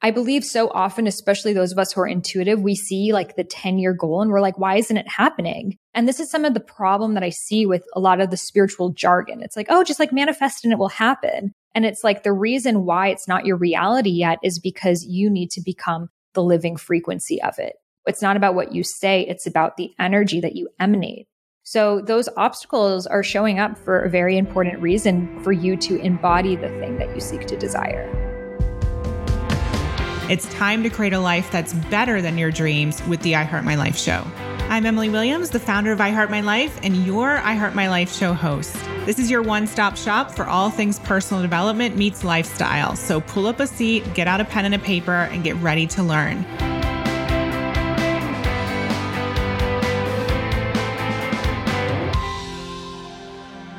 I believe so often, especially those of us who are intuitive, we see like the 10 year goal and we're like, why isn't it happening? And this is some of the problem that I see with a lot of the spiritual jargon. It's like, oh, just like manifest and it will happen. And it's like the reason why it's not your reality yet is because you need to become the living frequency of it. It's not about what you say, it's about the energy that you emanate. So those obstacles are showing up for a very important reason for you to embody the thing that you seek to desire. It's time to create a life that's better than your dreams with the I Heart My Life show. I'm Emily Williams, the founder of I Heart My Life and your I Heart My Life show host. This is your one stop shop for all things personal development meets lifestyle. So pull up a seat, get out a pen and a paper, and get ready to learn.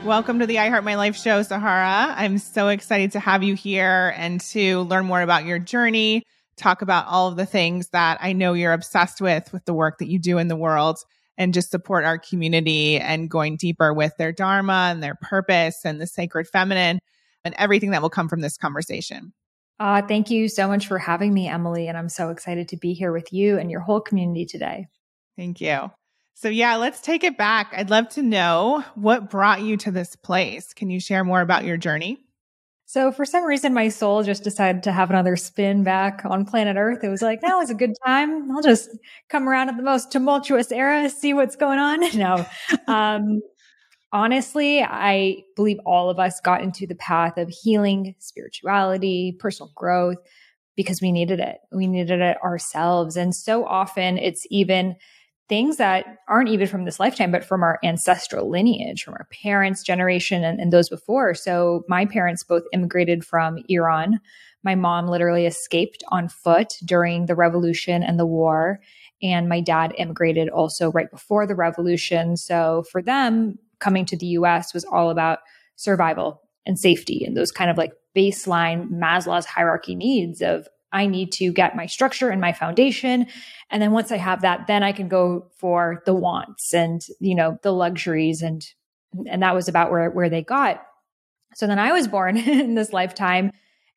Welcome to the I Heart My Life show, Sahara. I'm so excited to have you here and to learn more about your journey talk about all of the things that I know you're obsessed with, with the work that you do in the world, and just support our community and going deeper with their Dharma and their purpose and the sacred feminine and everything that will come from this conversation. Uh, thank you so much for having me, Emily. And I'm so excited to be here with you and your whole community today. Thank you. So, yeah, let's take it back. I'd love to know what brought you to this place. Can you share more about your journey? So for some reason, my soul just decided to have another spin back on planet Earth. It was like, now is a good time. I'll just come around at the most tumultuous era, see what's going on. No, um, honestly, I believe all of us got into the path of healing, spirituality, personal growth because we needed it. We needed it ourselves. And so often it's even things that aren't even from this lifetime, but from our ancestral lineage, from our parents' generation and, and, those before. So my parents both immigrated from Iran. My mom literally escaped on foot during the revolution and the war. And my dad immigrated also right before the revolution. So for them, coming to the US was all about survival and safety and those kind of like baseline Maslow's hierarchy needs of I need to get my structure and my foundation. And then once I have that, then I can go for the wants and, you know, the luxuries and, and that was about where, where they got. So then I was born in this lifetime.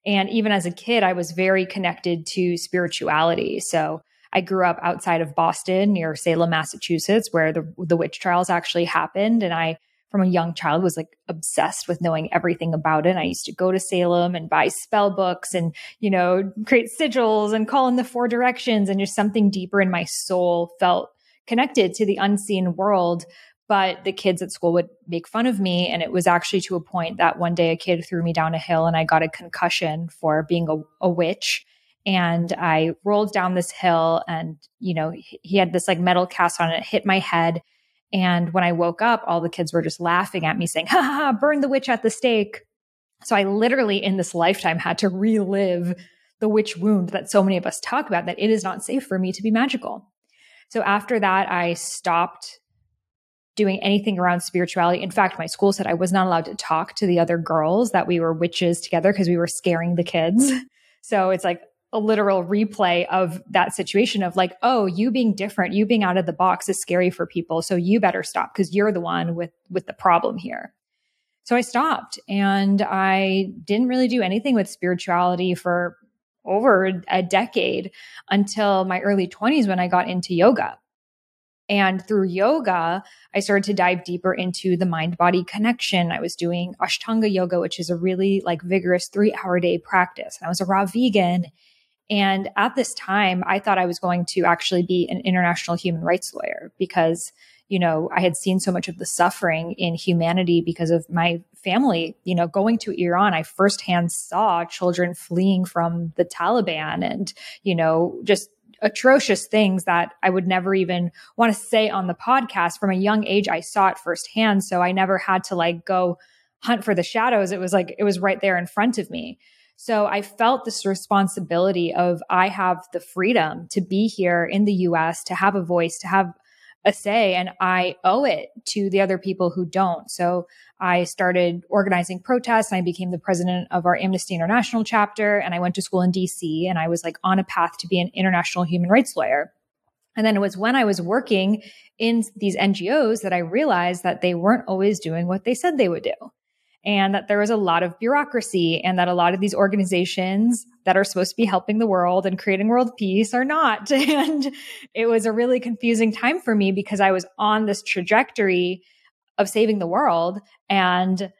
And even as a kid, I was very connected to spirituality. So I grew up outside of Boston near Salem, Massachusetts, where the, the witch trials actually happened. And I from a young child was like obsessed with knowing everything about it. I used to go to Salem and buy spell books and, you know, create sigils and call in the four directions and just something deeper in my soul felt connected to the unseen world. But the kids at school would make fun of me. And it was actually to a point that one day a kid threw me down a hill and I got a concussion for being a, a witch and I rolled down this hill and, you know, he had this like metal cast on it, hit my head and when I woke up, all the kids were just laughing at me saying, ha ha, burn the witch at the stake. So I literally in this lifetime had to relive the witch wound that so many of us talk about that it is not safe for me to be magical. So after that, I stopped doing anything around spirituality. In fact, my school said I was not allowed to talk to the other girls that we were witches together because we were scaring the kids. So it's like, a literal replay of that situation of like, oh, you being different, you being out of the box is scary for people. So you better stop because you're the one with, with the problem here. So I stopped and I didn't really do anything with spirituality for over a decade until my early 20s when I got into yoga. And through yoga, I started to dive deeper into the mind body connection. I was doing Ashtanga yoga, which is a really like vigorous three hour day practice. I was a raw vegan and at this time, I thought I was going to actually be an international human rights lawyer because, you know, I had seen so much of the suffering in humanity because of my family. You know, going to Iran, I firsthand saw children fleeing from the Taliban and, you know, just atrocious things that I would never even want to say on the podcast. From a young age, I saw it firsthand. So I never had to like go hunt for the shadows. It was like, it was right there in front of me. So I felt this responsibility of I have the freedom to be here in the US, to have a voice, to have a say, and I owe it to the other people who don't. So I started organizing protests and I became the president of our Amnesty International chapter. And I went to school in DC and I was like on a path to be an international human rights lawyer. And then it was when I was working in these NGOs that I realized that they weren't always doing what they said they would do. And that there was a lot of bureaucracy and that a lot of these organizations that are supposed to be helping the world and creating world peace are not. And it was a really confusing time for me because I was on this trajectory of saving the world. And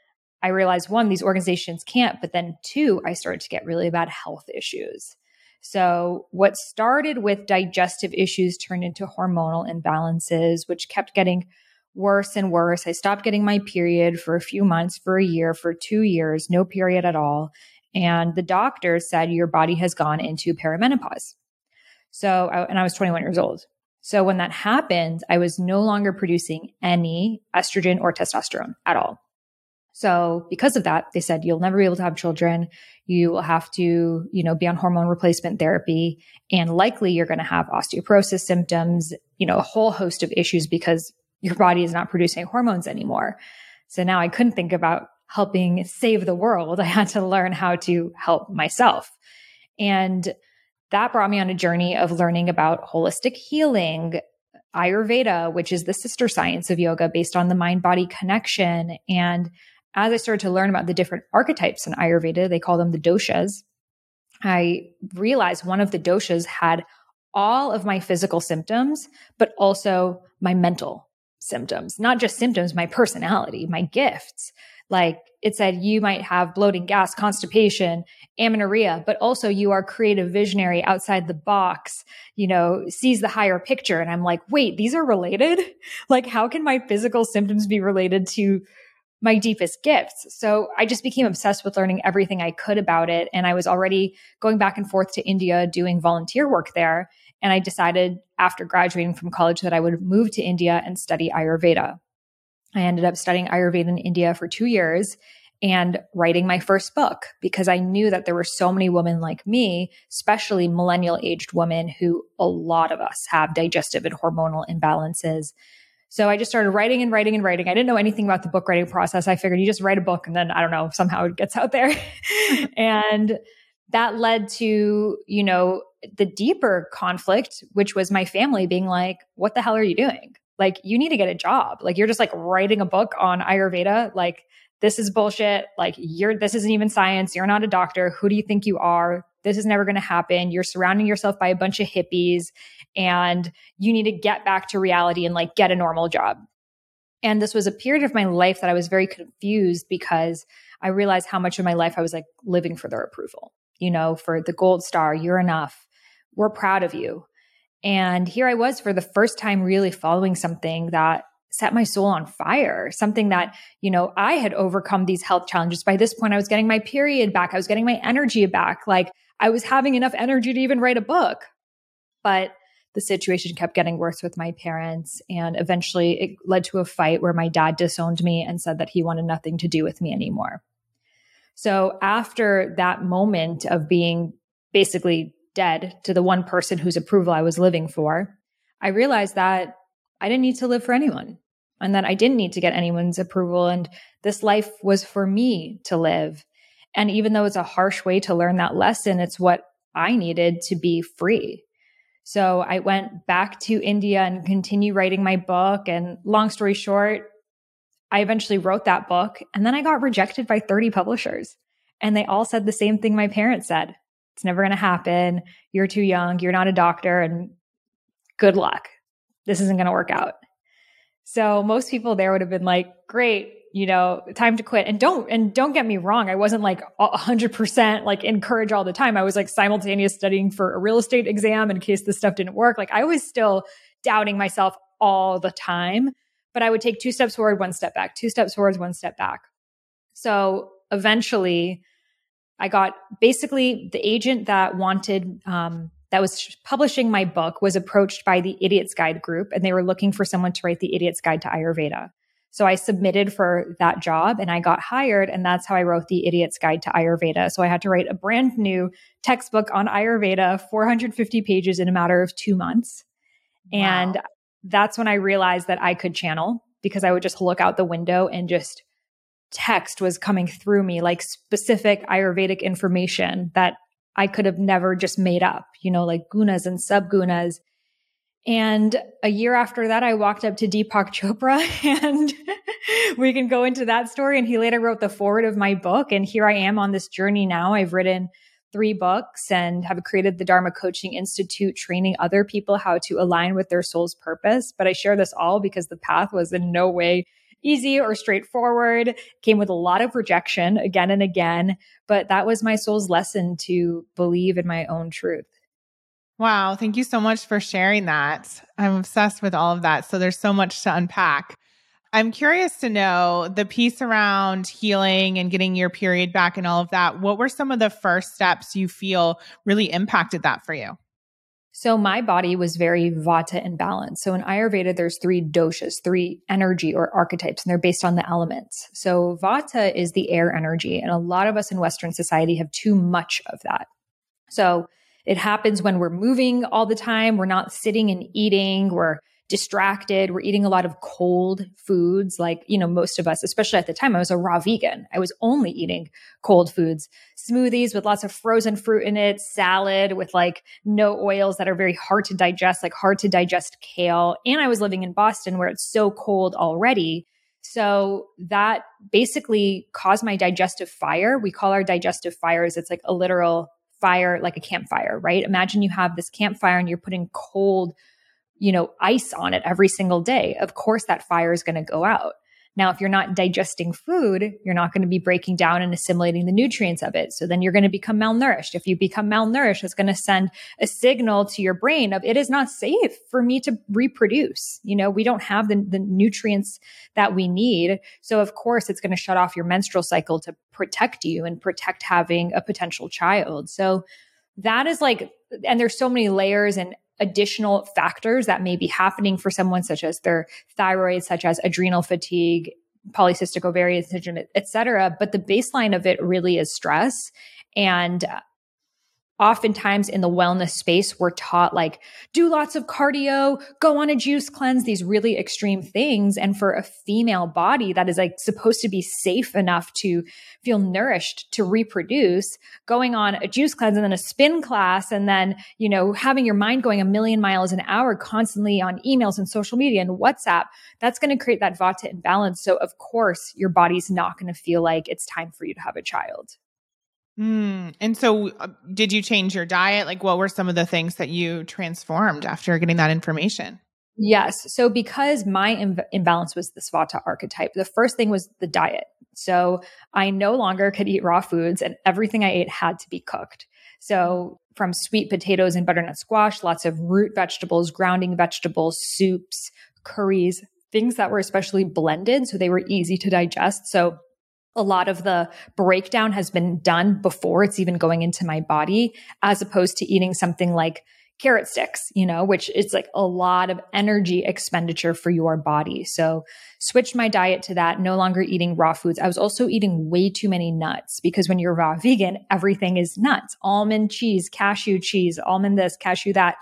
I realized one, these organizations can't, but then two, I started to get really bad health issues. So, what started with digestive issues turned into hormonal imbalances, which kept getting worse and worse. I stopped getting my period for a few months, for a year, for two years, no period at all. And the doctor said, Your body has gone into perimenopause. So, and I was 21 years old. So, when that happened, I was no longer producing any estrogen or testosterone at all. So, because of that, they said, You'll never be able to have children. You will have to, you know, be on hormone replacement therapy. And likely you're going to have osteoporosis symptoms, you know, a whole host of issues because your body is not producing hormones anymore. So now I couldn't think about helping save the world. I had to learn how to help myself. And that brought me on a journey of learning about holistic healing, Ayurveda, which is the sister science of yoga based on the mind body connection. And as I started to learn about the different archetypes in Ayurveda, they call them the doshas. I realized one of the doshas had all of my physical symptoms, but also my mental symptoms, not just symptoms, my personality, my gifts. Like it said, you might have bloating, gas, constipation, amenorrhea, but also you are creative, visionary, outside the box, you know, sees the higher picture. And I'm like, wait, these are related? Like, how can my physical symptoms be related to my deepest gifts. So I just became obsessed with learning everything I could about it. And I was already going back and forth to India doing volunteer work there. And I decided after graduating from college that I would move to India and study Ayurveda. I ended up studying Ayurveda in India for two years and writing my first book because I knew that there were so many women like me, especially millennial aged women who a lot of us have digestive and hormonal imbalances so I just started writing and writing and writing. I didn't know anything about the book writing process. I figured you just write a book and then I don't know, somehow it gets out there. and that led to, you know, the deeper conflict, which was my family being like, what the hell are you doing? Like, you need to get a job. Like, you're just like writing a book on Ayurveda. Like, this is bullshit. Like, you're, this isn't even science. You're not a doctor. Who do you think you are? This is never going to happen. You're surrounding yourself by a bunch of hippies and you need to get back to reality and like get a normal job. And this was a period of my life that I was very confused because I realized how much of my life I was like living for their approval, you know, for the gold star, you're enough. We're proud of you. And here I was for the first time really following something that set my soul on fire, something that, you know, I had overcome these health challenges. By this point, I was getting my period back. I was getting my energy back. Like I was having enough energy to even write a book. But the situation kept getting worse with my parents. And eventually it led to a fight where my dad disowned me and said that he wanted nothing to do with me anymore. So after that moment of being basically dead to the one person whose approval I was living for, I realized that I didn't need to live for anyone and that I didn't need to get anyone's approval. And this life was for me to live. And even though it's a harsh way to learn that lesson, it's what I needed to be free. So I went back to India and continued writing my book. And long story short, I eventually wrote that book and then I got rejected by 30 publishers. And they all said the same thing my parents said it's never going to happen. You're too young. You're not a doctor. And good luck. This isn't going to work out. So most people there would have been like, great, you know, time to quit. And don't, and don't get me wrong. I wasn't like hundred percent like encourage all the time. I was like simultaneous studying for a real estate exam in case this stuff didn't work. Like I was still doubting myself all the time, but I would take two steps forward, one step back, two steps forward, one step back. So eventually I got basically the agent that wanted, um, that was publishing my book was approached by the Idiot's Guide group and they were looking for someone to write the Idiot's Guide to Ayurveda. So I submitted for that job and I got hired. And that's how I wrote the Idiot's Guide to Ayurveda. So I had to write a brand new textbook on Ayurveda, 450 pages in a matter of two months. Wow. And that's when I realized that I could channel because I would just look out the window and just text was coming through me like specific Ayurvedic information that I could have never just made up, you know, like gunas and subgunas And a year after that, I walked up to Deepak Chopra and we can go into that story. And he later wrote the foreword of my book. And here I am on this journey now. I've written three books and have created the Dharma Coaching Institute, training other people how to align with their soul's purpose. But I share this all because the path was in no way easy or straightforward, came with a lot of rejection again and again. But that was my soul's lesson to believe in my own truth. Wow. Thank you so much for sharing that. I'm obsessed with all of that. So there's so much to unpack. I'm curious to know the piece around healing and getting your period back and all of that. What were some of the first steps you feel really impacted that for you? So my body was very vata imbalanced. So in Ayurveda, there's three doshas, three energy or archetypes, and they're based on the elements. So vata is the air energy, and a lot of us in Western society have too much of that. So it happens when we're moving all the time. We're not sitting and eating. We're distracted. We're eating a lot of cold foods. Like, you know, most of us, especially at the time, I was a raw vegan. I was only eating cold foods, smoothies with lots of frozen fruit in it, salad with like no oils that are very hard to digest, like hard to digest kale. And I was living in Boston where it's so cold already. So that basically caused my digestive fire. We call our digestive fires, it's like a literal fire like a campfire, right? Imagine you have this campfire and you're putting cold, you know, ice on it every single day. Of course, that fire is going to go out. Now, if you're not digesting food, you're not going to be breaking down and assimilating the nutrients of it. So then you're going to become malnourished. If you become malnourished, it's going to send a signal to your brain of it is not safe for me to reproduce. You know, we don't have the, the nutrients that we need. So of course, it's going to shut off your menstrual cycle to protect you and protect having a potential child. So that is like, and there's so many layers and additional factors that may be happening for someone, such as their thyroid, such as adrenal fatigue, polycystic ovarian syndrome, et cetera. But the baseline of it really is stress. And uh, oftentimes in the wellness space, we're taught like, do lots of cardio, go on a juice cleanse, these really extreme things. And for a female body that is like supposed to be safe enough to feel nourished to reproduce, going on a juice cleanse and then a spin class, and then, you know, having your mind going a million miles an hour constantly on emails and social media and WhatsApp, that's going to create that vata imbalance. So, of course, your body's not going to feel like it's time for you to have a child. Mm. And so, uh, did you change your diet? Like, what were some of the things that you transformed after getting that information? Yes. So, because my Im- imbalance was the Svata archetype, the first thing was the diet. So, I no longer could eat raw foods, and everything I ate had to be cooked. So, from sweet potatoes and butternut squash, lots of root vegetables, grounding vegetables, soups, curries, things that were especially blended. So, they were easy to digest. So, a lot of the breakdown has been done before it's even going into my body, as opposed to eating something like carrot sticks, you know, which is like a lot of energy expenditure for your body. So switched my diet to that, no longer eating raw foods. I was also eating way too many nuts because when you're raw vegan, everything is nuts, almond cheese, cashew cheese, almond this, cashew that.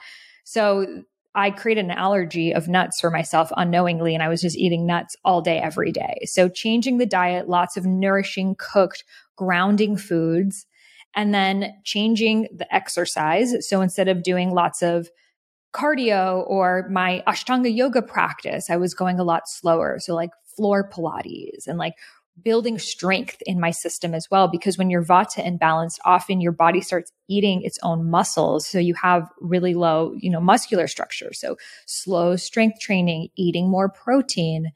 So I created an allergy of nuts for myself unknowingly, and I was just eating nuts all day, every day. So, changing the diet, lots of nourishing, cooked, grounding foods, and then changing the exercise. So, instead of doing lots of cardio or my Ashtanga yoga practice, I was going a lot slower. So, like floor Pilates and like building strength in my system as well because when you're vata imbalanced often your body starts eating its own muscles. So you have really low you know muscular structure. So slow strength training eating more protein.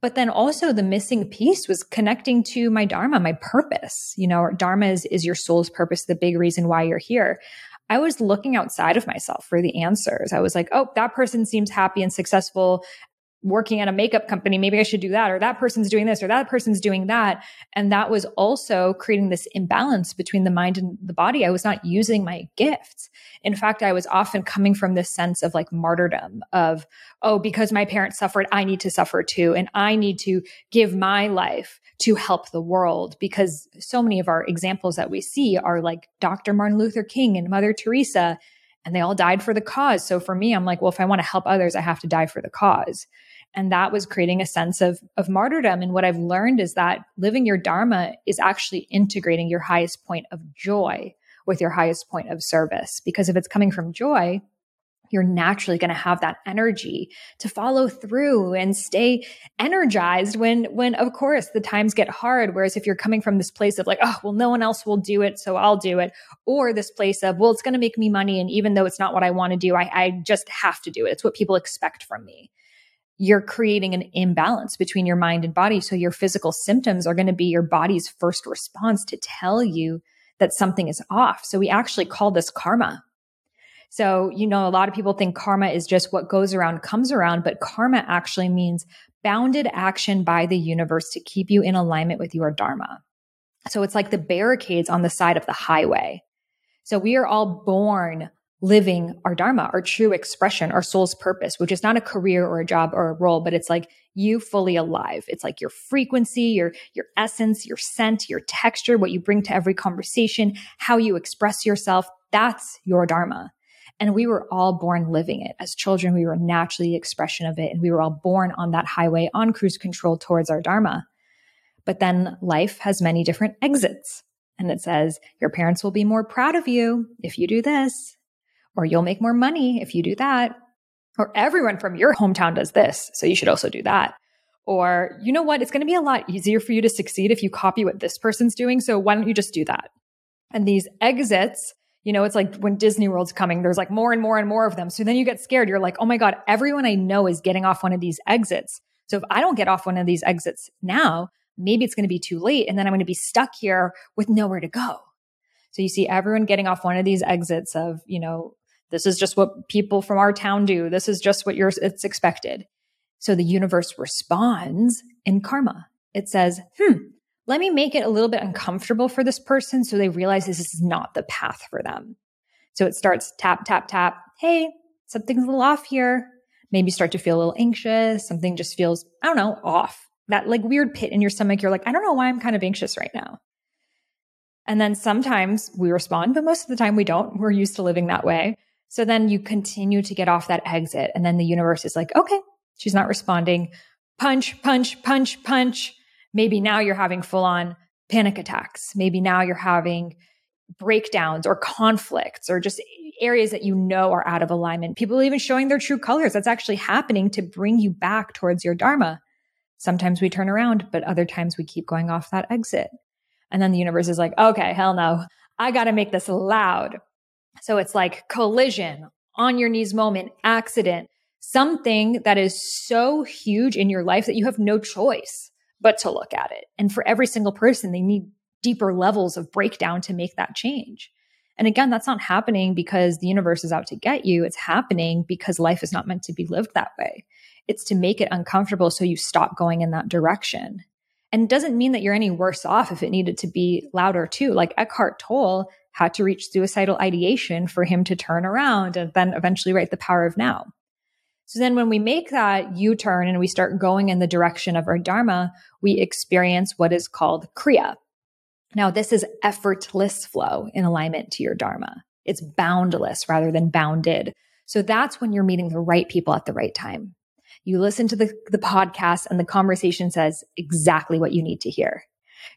But then also the missing piece was connecting to my dharma my purpose. You know dharma is, is your soul's purpose the big reason why you're here. I was looking outside of myself for the answers. I was like, oh, that person seems happy and successful working at a makeup company, maybe I should do that, or that person's doing this, or that person's doing that. And that was also creating this imbalance between the mind and the body. I was not using my gifts. In fact, I was often coming from this sense of like martyrdom of, oh, because my parents suffered, I need to suffer too. And I need to give my life to help the world because so many of our examples that we see are like Dr. Martin Luther King and Mother Teresa and they all died for the cause. So for me, I'm like, well, if I want to help others, I have to die for the cause. And that was creating a sense of, of martyrdom. And what I've learned is that living your Dharma is actually integrating your highest point of joy with your highest point of service. Because if it's coming from joy, you're naturally going to have that energy to follow through and stay energized when when of course the times get hard whereas if you're coming from this place of like oh well no one else will do it so I'll do it or this place of well it's going to make me money and even though it's not what I want to do I, I just have to do it it's what people expect from me you're creating an imbalance between your mind and body so your physical symptoms are going to be your body's first response to tell you that something is off so we actually call this karma so, you know, a lot of people think karma is just what goes around comes around, but karma actually means bounded action by the universe to keep you in alignment with your dharma. So it's like the barricades on the side of the highway. So we are all born living our dharma, our true expression, our soul's purpose, which is not a career or a job or a role, but it's like you fully alive. It's like your frequency, your your essence, your scent, your texture, what you bring to every conversation, how you express yourself, that's your dharma. And we were all born living it. As children, we were naturally the expression of it. And we were all born on that highway on cruise control towards our Dharma. But then life has many different exits. And it says, your parents will be more proud of you if you do this, or you'll make more money if you do that, or everyone from your hometown does this. So you should also do that. Or, you know what? It's going to be a lot easier for you to succeed if you copy what this person's doing. So why don't you just do that? And these exits you know, it's like when Disney World's coming, there's like more and more and more of them. So then you get scared. You're like, oh my God, everyone I know is getting off one of these exits. So if I don't get off one of these exits now, maybe it's going to be too late. And then I'm going to be stuck here with nowhere to go. So you see everyone getting off one of these exits of, you know, this is just what people from our town do. This is just what yours, it's expected. So the universe responds in karma. It says, hmm, let me make it a little bit uncomfortable for this person so they realize this is not the path for them. So it starts tap, tap, tap. Hey, something's a little off here. Maybe start to feel a little anxious. Something just feels, I don't know, off. That like weird pit in your stomach. You're like, I don't know why I'm kind of anxious right now. And then sometimes we respond, but most of the time we don't. We're used to living that way. So then you continue to get off that exit. And then the universe is like, okay, she's not responding. Punch, punch, punch, punch. Maybe now you're having full on panic attacks. Maybe now you're having breakdowns or conflicts or just areas that you know are out of alignment. People even showing their true colors. That's actually happening to bring you back towards your Dharma. Sometimes we turn around, but other times we keep going off that exit. And then the universe is like, okay, hell no. I got to make this loud. So it's like collision, on your knees moment, accident, something that is so huge in your life that you have no choice but to look at it. And for every single person, they need deeper levels of breakdown to make that change. And again, that's not happening because the universe is out to get you. It's happening because life is not meant to be lived that way. It's to make it uncomfortable so you stop going in that direction. And it doesn't mean that you're any worse off if it needed to be louder too. Like Eckhart Tolle had to reach suicidal ideation for him to turn around and then eventually write The Power of Now. So then when we make that U turn and we start going in the direction of our Dharma, we experience what is called Kriya. Now, this is effortless flow in alignment to your Dharma. It's boundless rather than bounded. So that's when you're meeting the right people at the right time. You listen to the, the podcast and the conversation says exactly what you need to hear.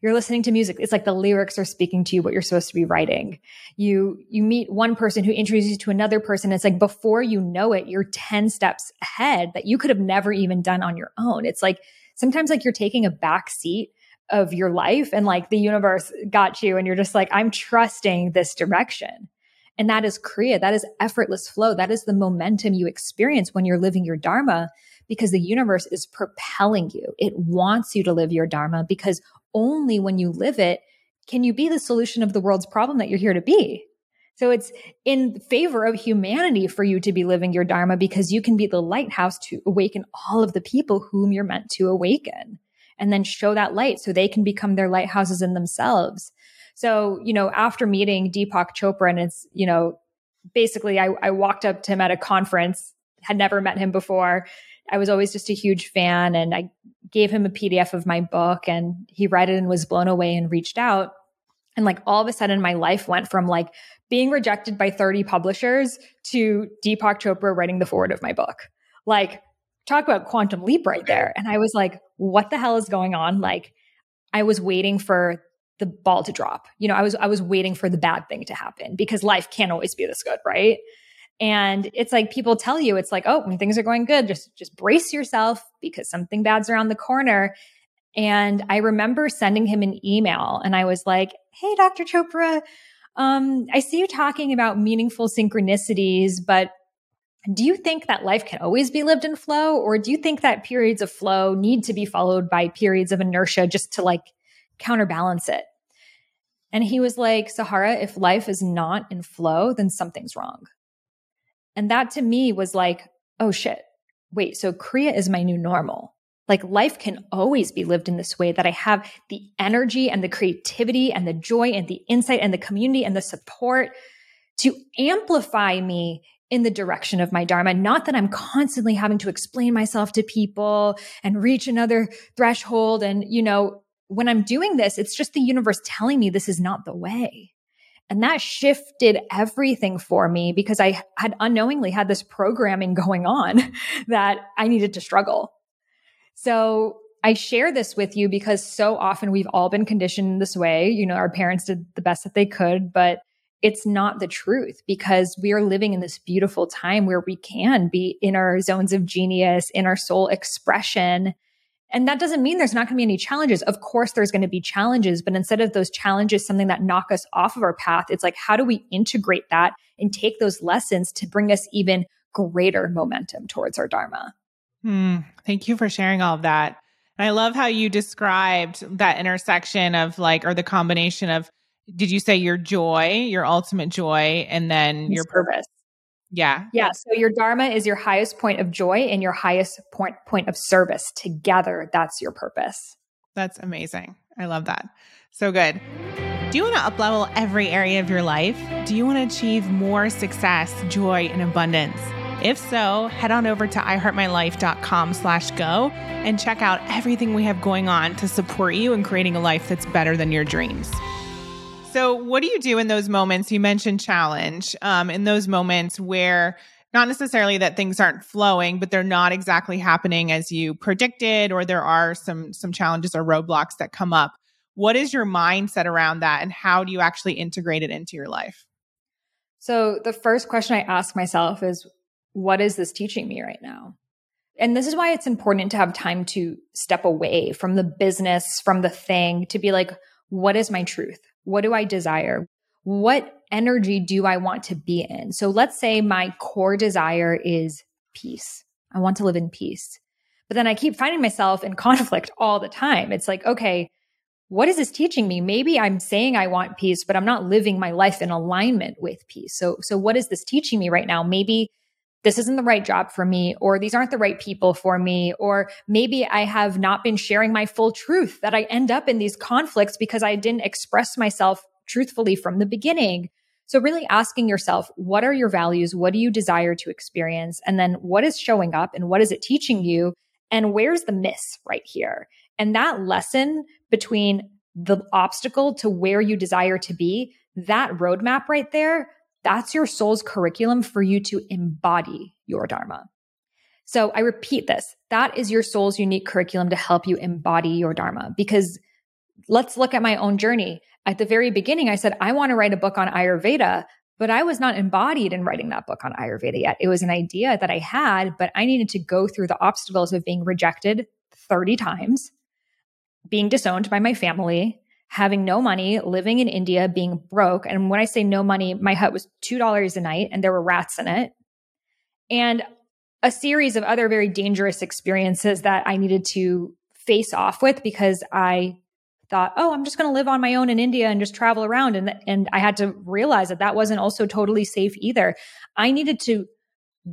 You're listening to music. It's like the lyrics are speaking to you what you're supposed to be writing. You you meet one person who introduces you to another person. It's like before you know it, you're 10 steps ahead that you could have never even done on your own. It's like sometimes like you're taking a back seat of your life and like the universe got you and you're just like I'm trusting this direction. And that is Kriya. That is effortless flow. That is the momentum you experience when you're living your Dharma because the universe is propelling you. It wants you to live your Dharma because only when you live it can you be the solution of the world's problem that you're here to be. So it's in favor of humanity for you to be living your Dharma because you can be the lighthouse to awaken all of the people whom you're meant to awaken and then show that light so they can become their lighthouses in themselves. So, you know, after meeting Deepak Chopra and it's, you know, basically I, I walked up to him at a conference, had never met him before. I was always just a huge fan and I gave him a PDF of my book and he read it and was blown away and reached out. And like all of a sudden my life went from like being rejected by 30 publishers to Deepak Chopra writing the foreword of my book. Like talk about quantum leap right there. And I was like, what the hell is going on? Like I was waiting for the ball to drop. You know, I was I was waiting for the bad thing to happen because life can't always be this good, right? And it's like people tell you, it's like, oh, when things are going good, just, just brace yourself because something bad's around the corner. And I remember sending him an email and I was like, Hey, Dr. Chopra, um, I see you talking about meaningful synchronicities, but do you think that life can always be lived in flow? Or do you think that periods of flow need to be followed by periods of inertia just to like counterbalance it? And he was like, Sahara, if life is not in flow, then something's wrong. And that to me was like, oh shit, wait, so Kriya is my new normal. Like life can always be lived in this way that I have the energy and the creativity and the joy and the insight and the community and the support to amplify me in the direction of my dharma. Not that I'm constantly having to explain myself to people and reach another threshold. And, you know, when I'm doing this, it's just the universe telling me this is not the way. And that shifted everything for me because I had unknowingly had this programming going on that I needed to struggle. So I share this with you because so often we've all been conditioned this way. You know, our parents did the best that they could, but it's not the truth because we are living in this beautiful time where we can be in our zones of genius, in our soul expression. And that doesn't mean there's not going to be any challenges. Of course, there's going to be challenges, but instead of those challenges, something that knock us off of our path, it's like, how do we integrate that and take those lessons to bring us even greater momentum towards our Dharma? Hmm. Thank you for sharing all of that. And I love how you described that intersection of like, or the combination of, did you say your joy, your ultimate joy, and then your purpose? Yeah. Yeah. So your dharma is your highest point of joy and your highest point point of service. Together, that's your purpose. That's amazing. I love that. So good. Do you want to uplevel every area of your life? Do you want to achieve more success, joy, and abundance? If so, head on over to iheartmylife.com slash go and check out everything we have going on to support you in creating a life that's better than your dreams. So, what do you do in those moments? You mentioned challenge, um, in those moments where not necessarily that things aren't flowing, but they're not exactly happening as you predicted, or there are some some challenges or roadblocks that come up. What is your mindset around that, and how do you actually integrate it into your life? So, the first question I ask myself is, what is this teaching me right now? And this is why it's important to have time to step away from the business, from the thing, to be like, what is my truth? What do I desire? What energy do I want to be in? So let's say my core desire is peace. I want to live in peace. But then I keep finding myself in conflict all the time. It's like, okay, what is this teaching me? Maybe I'm saying I want peace, but I'm not living my life in alignment with peace. So, so what is this teaching me right now? Maybe this isn't the right job for me, or these aren't the right people for me, or maybe I have not been sharing my full truth that I end up in these conflicts because I didn't express myself truthfully from the beginning. So really asking yourself, what are your values? What do you desire to experience? And then what is showing up and what is it teaching you? And where's the miss right here? And that lesson between the obstacle to where you desire to be, that roadmap right there, that's your soul's curriculum for you to embody your Dharma. So I repeat this that is your soul's unique curriculum to help you embody your Dharma. Because let's look at my own journey. At the very beginning, I said, I want to write a book on Ayurveda, but I was not embodied in writing that book on Ayurveda yet. It was an idea that I had, but I needed to go through the obstacles of being rejected 30 times, being disowned by my family, having no money, living in India, being broke. And when I say no money, my hut was $2 a night and there were rats in it. And a series of other very dangerous experiences that I needed to face off with because I thought, oh, I'm just going to live on my own in India and just travel around. And, and I had to realize that that wasn't also totally safe either. I needed to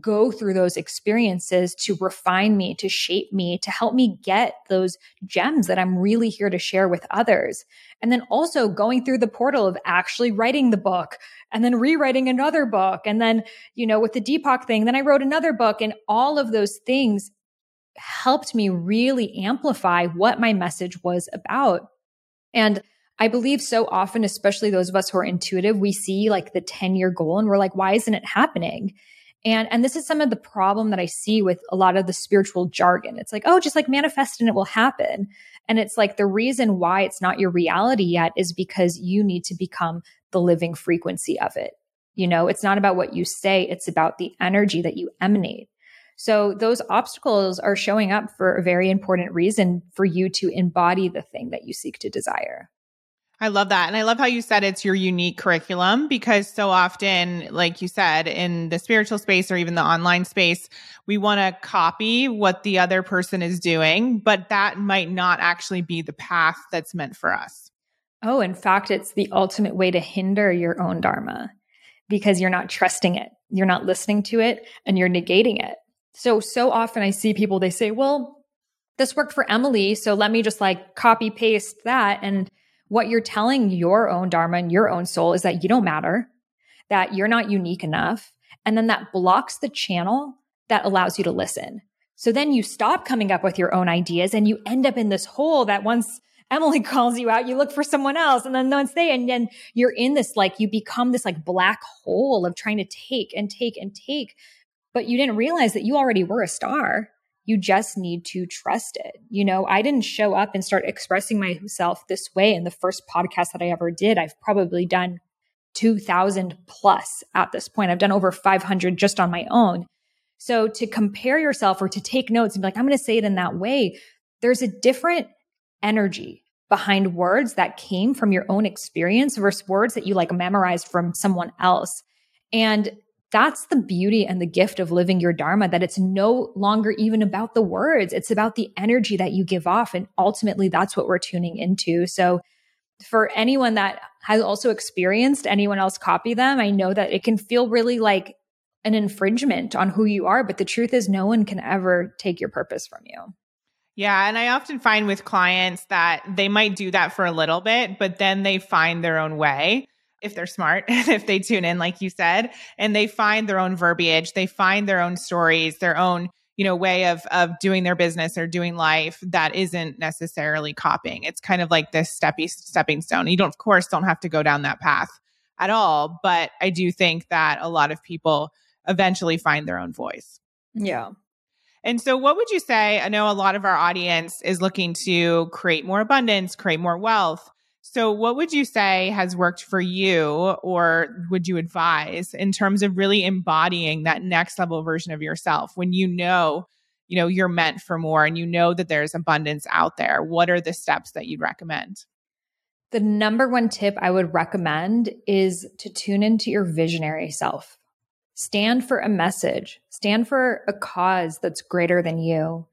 go through those experiences to refine me, to shape me, to help me get those gems that I'm really here to share with others. And then also going through the portal of actually writing the book and then rewriting another book. And then, you know, with the Deepak thing, then I wrote another book and all of those things helped me really amplify what my message was about. And I believe so often, especially those of us who are intuitive, we see like the 10 year goal and we're like, why isn't it happening? And, and this is some of the problem that I see with a lot of the spiritual jargon. It's like, oh, just like manifest and it will happen. And it's like the reason why it's not your reality yet is because you need to become the living frequency of it. You know, it's not about what you say, it's about the energy that you emanate. So those obstacles are showing up for a very important reason for you to embody the thing that you seek to desire. I love that. And I love how you said it's your unique curriculum because so often, like you said, in the spiritual space or even the online space, we want to copy what the other person is doing, but that might not actually be the path that's meant for us. Oh, in fact, it's the ultimate way to hinder your own Dharma because you're not trusting it, you're not listening to it, and you're negating it. So, so often I see people, they say, well, this worked for Emily. So let me just like copy paste that. And what you're telling your own Dharma and your own soul is that you don't matter, that you're not unique enough. And then that blocks the channel that allows you to listen. So then you stop coming up with your own ideas and you end up in this hole that once Emily calls you out, you look for someone else. And then once they, and then you're in this, like, you become this like black hole of trying to take and take and take. But you didn't realize that you already were a star you just need to trust it. You know, I didn't show up and start expressing myself this way in the first podcast that I ever did. I've probably done 2000 plus at this point. I've done over 500 just on my own. So to compare yourself or to take notes and be like, I'm going to say it in that way, there's a different energy behind words that came from your own experience versus words that you like memorized from someone else. And that's the beauty and the gift of living your Dharma, that it's no longer even about the words. It's about the energy that you give off. And ultimately, that's what we're tuning into. So, for anyone that has also experienced anyone else copy them, I know that it can feel really like an infringement on who you are. But the truth is, no one can ever take your purpose from you. Yeah. And I often find with clients that they might do that for a little bit, but then they find their own way if they're smart and if they tune in, like you said, and they find their own verbiage, they find their own stories, their own you know way of of doing their business or doing life that isn't necessarily copying. It's kind of like this steppy stepping stone. You don't of course don't have to go down that path at all but i do think that a lot of people eventually find their own voice. Yeah. And so what would you say? I know a lot of our audience is looking to create more abundance create more wealth so, what would you say has worked for you, or would you advise in terms of really embodying that next level version of yourself when you know, you know, you're meant for more and you know that there's abundance out there? What are the steps that you'd recommend? The number one tip I would recommend is to tune into your visionary self. Stand for a message, stand for a cause that's greater than you,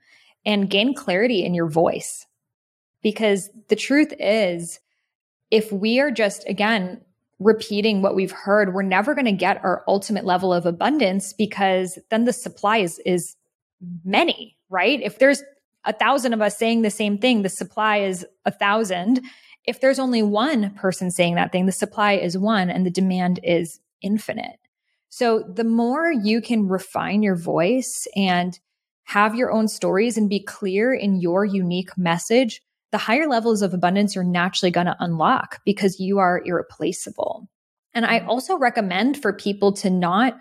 and gain clarity in your voice. Because the truth is, if we are just, again, repeating what we've heard, we're never going to get our ultimate level of abundance because then the supply is, is many, right? If there's a thousand of us saying the same thing, the supply is a thousand. If there's only one person saying that thing, the supply is one and the demand is infinite. So the more you can refine your voice and have your own stories and be clear in your unique message, the higher levels of abundance you're naturally going to unlock because you are irreplaceable. And I also recommend for people to not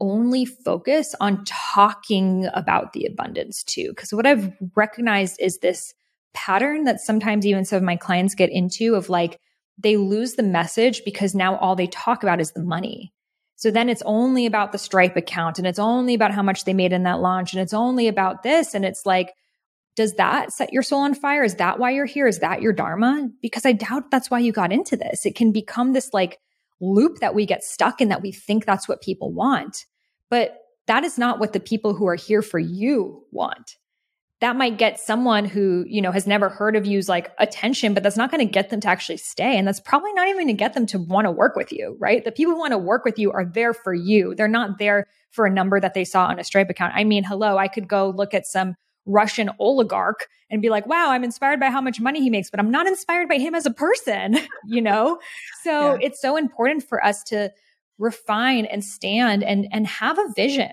only focus on talking about the abundance too. Because what I've recognized is this pattern that sometimes even some of my clients get into of like, they lose the message because now all they talk about is the money. So then it's only about the Stripe account and it's only about how much they made in that launch and it's only about this. And it's like, does that set your soul on fire? Is that why you're here? Is that your dharma? Because I doubt that's why you got into this. It can become this like loop that we get stuck in that we think that's what people want. But that is not what the people who are here for you want. That might get someone who, you know, has never heard of you's like attention, but that's not going to get them to actually stay. And that's probably not even to get them to want to work with you, right? The people who want to work with you are there for you. They're not there for a number that they saw on a Stripe account. I mean, hello, I could go look at some Russian oligarch and be like, wow, I'm inspired by how much money he makes, but I'm not inspired by him as a person, you know? So yeah. it's so important for us to refine and stand and, and have a vision.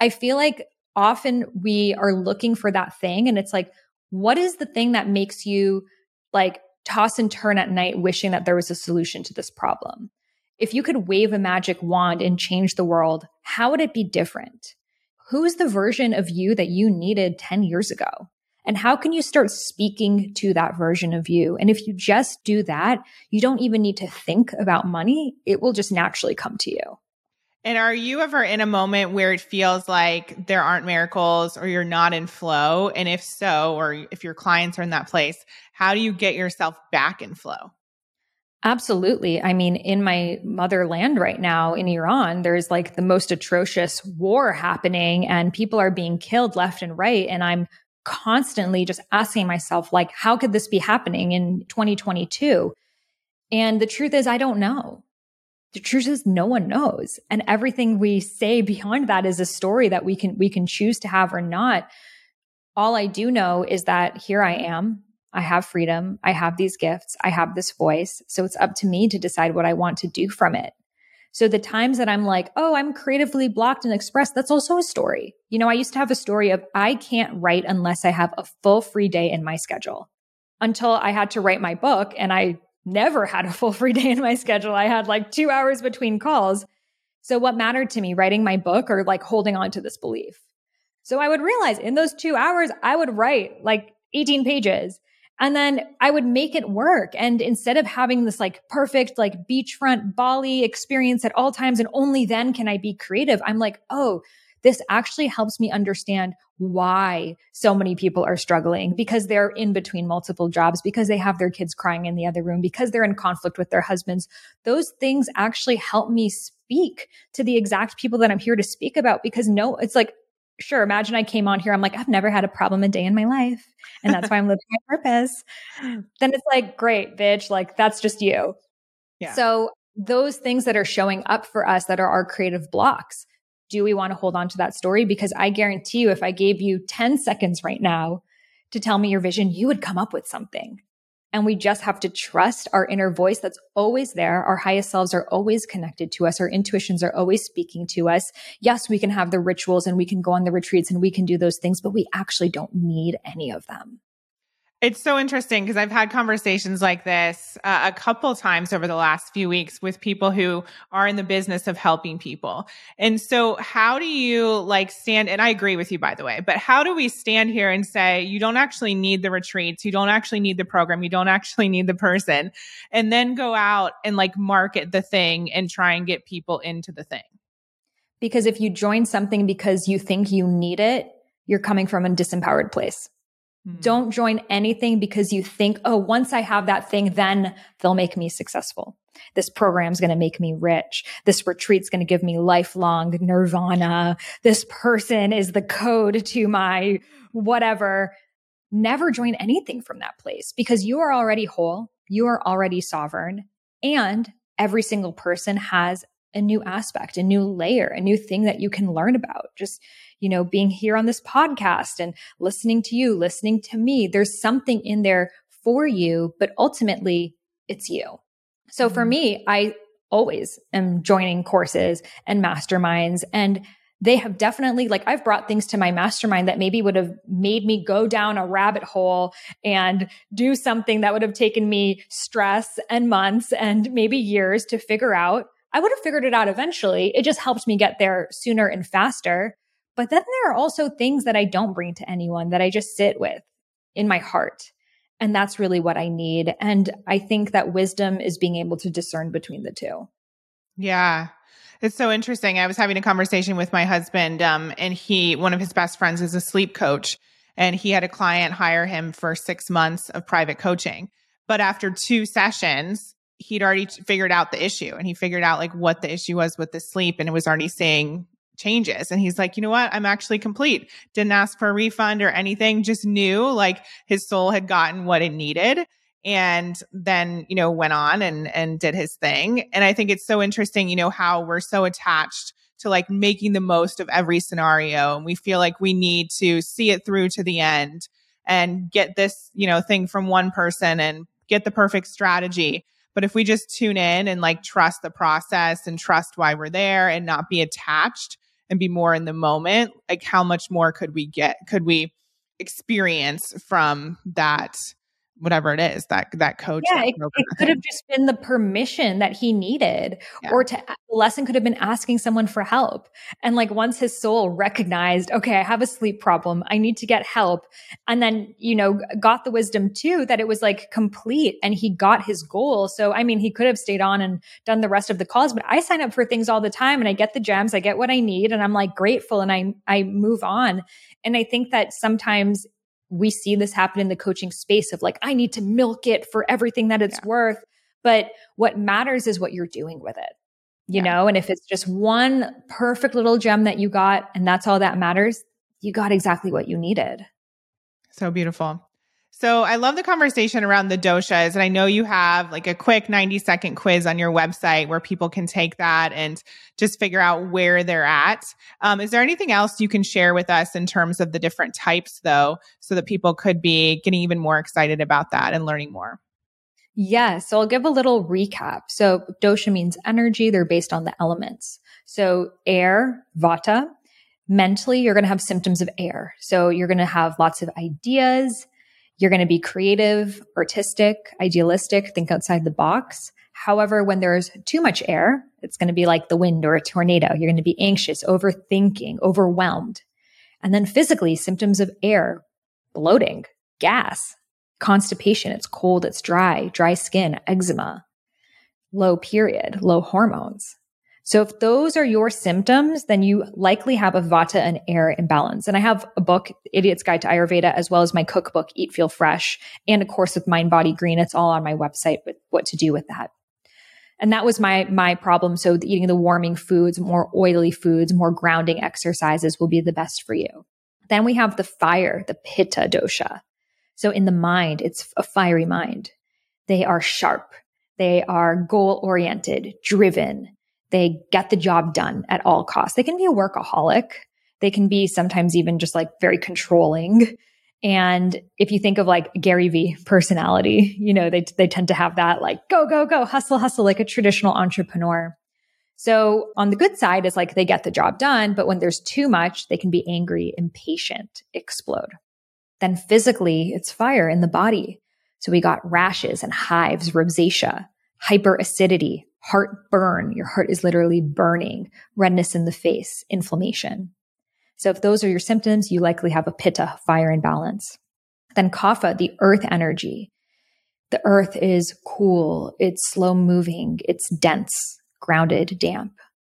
I feel like often we are looking for that thing and it's like, what is the thing that makes you like toss and turn at night wishing that there was a solution to this problem? If you could wave a magic wand and change the world, how would it be different? Who's the version of you that you needed 10 years ago? And how can you start speaking to that version of you? And if you just do that, you don't even need to think about money. It will just naturally come to you. And are you ever in a moment where it feels like there aren't miracles or you're not in flow? And if so, or if your clients are in that place, how do you get yourself back in flow? Absolutely. I mean, in my motherland right now in Iran, there's like the most atrocious war happening and people are being killed left and right. And I'm constantly just asking myself, like, how could this be happening in 2022? And the truth is, I don't know the truth is no one knows and everything we say beyond that is a story that we can we can choose to have or not all i do know is that here i am i have freedom. I have these gifts. I have this voice. So it's up to me to decide what i want to do from it. So the times that i'm like oh i'm creatively blocked and expressed that's also a story. You know i used to have a story of i can't write unless i have a full free day in my schedule. Until i had to write my book and i never had a full free day in my schedule. I had like two hours between calls. So what mattered to me, writing my book or like holding on to this belief? So I would realize in those two hours, I would write like 18 pages and then I would make it work. And instead of having this like perfect, like beachfront Bali experience at all times, and only then can I be creative, I'm like, oh, this actually helps me understand why so many people are struggling because they're in between multiple jobs, because they have their kids crying in the other room, because they're in conflict with their husbands. Those things actually help me speak to the exact people that I'm here to speak about because no, it's like, sure, imagine I came on here. I'm like, I've never had a problem a day in my life. And that's why I'm living my purpose. Then it's like, great, bitch. Like, that's just you. Yeah. So those things that are showing up for us that are our creative blocks do we want to hold on to that story? Because I guarantee you, if I gave you 10 seconds right now to tell me your vision, you would come up with something. And we just have to trust our inner voice that's always there. Our highest selves are always connected to us. Our intuitions are always speaking to us. Yes, we can have the rituals and we can go on the retreats and we can do those things, but we actually don't need any of them. It's so interesting because I've had conversations like this uh, a couple times over the last few weeks with people who are in the business of helping people. And so, how do you like stand? And I agree with you, by the way, but how do we stand here and say, you don't actually need the retreats, you don't actually need the program, you don't actually need the person, and then go out and like market the thing and try and get people into the thing? Because if you join something because you think you need it, you're coming from a disempowered place. Hmm. Don't join anything because you think, oh, once I have that thing, then they'll make me successful. This program's going to make me rich. This retreat's going to give me lifelong nirvana. This person is the code to my whatever. Never join anything from that place because you are already whole. You are already sovereign and every single person has a new aspect, a new layer, a new thing that you can learn about. Just you know, being here on this podcast and listening to you, listening to me. There's something in there for you, but ultimately it's you. So for mm-hmm. me, I always am joining courses and masterminds and they have definitely like I've brought things to my mastermind that maybe would have made me go down a rabbit hole and do something that would have taken me stress and months and maybe years to figure out. I would have figured it out eventually. It just helped me get there sooner and faster. But then there are also things that I don't bring to anyone that I just sit with in my heart. And that's really what I need. And I think that wisdom is being able to discern between the two. Yeah. It's so interesting. I was having a conversation with my husband, um, and he, one of his best friends, is a sleep coach. And he had a client hire him for six months of private coaching. But after two sessions, he'd already figured out the issue and he figured out like what the issue was with the sleep and it was already saying changes. And he's like, you know what? I'm actually complete. Didn't ask for a refund or anything, just knew like his soul had gotten what it needed and then you know went on and and did his thing and i think it's so interesting you know how we're so attached to like making the most of every scenario and we feel like we need to see it through to the end and get this you know thing from one person and get the perfect strategy but if we just tune in and like trust the process and trust why we're there and not be attached and be more in the moment, like how much more could we get? Could we experience from that whatever it is that that coach. Yeah, that it, it could have just been the permission that he needed, yeah. or to the lesson could have been asking someone for help. And like once his soul recognized, okay, I have a sleep problem, I need to get help, and then you know got the wisdom too that it was like complete, and he got his goal. So I mean, he could have stayed on and done the rest of the calls, but I sign up for things all the time, and I get the gems, I get what I need, and I'm like grateful, and I I move on. And I think that sometimes we see this happen in the coaching space of like, I need to milk it for everything that it's yeah. worth. But what matters is what you're doing with it, you yeah. know? And if it's just one perfect little gem that you got and that's all that matters, you got exactly what you needed. So beautiful. So I love the conversation around the doshas. And I know you have like a quick 90 second quiz on your website where people can take that and just figure out where they're at. Um, is there anything else you can share with us in terms of the different types, though, so that people could be getting even more excited about that and learning more? Yes. So I'll give a little recap. So dosha means energy. They're based on the elements. So air, vata. Mentally, you're going to have symptoms of air. So you're going to have lots of ideas you're going to be creative, artistic, idealistic, think outside the box. However, when there's too much air, it's going to be like the wind or a tornado. You're going to be anxious, overthinking, overwhelmed. And then physically, symptoms of air, bloating, gas, constipation. It's cold, it's dry, dry skin, eczema, low period, low hormones. So if those are your symptoms, then you likely have a vata and air imbalance. And I have a book, Idiot's Guide to Ayurveda, as well as my cookbook, Eat Feel Fresh, and a course with Mind Body Green. It's all on my website with what to do with that. And that was my my problem. So eating the warming foods, more oily foods, more grounding exercises will be the best for you. Then we have the fire, the pitta dosha. So in the mind, it's a fiery mind. They are sharp. They are goal oriented, driven they get the job done at all costs. They can be a workaholic. They can be sometimes even just like very controlling. And if you think of like Gary Vee personality, you know, they, they tend to have that like go, go, go, hustle, hustle, like a traditional entrepreneur. So on the good side is like they get the job done, but when there's too much, they can be angry, impatient, explode. Then physically, it's fire in the body. So we got rashes and hives, rosacea, hyperacidity, heartburn. Your heart is literally burning, redness in the face, inflammation. So if those are your symptoms, you likely have a pitta, fire imbalance. Then kapha, the earth energy. The earth is cool. It's slow moving. It's dense, grounded, damp.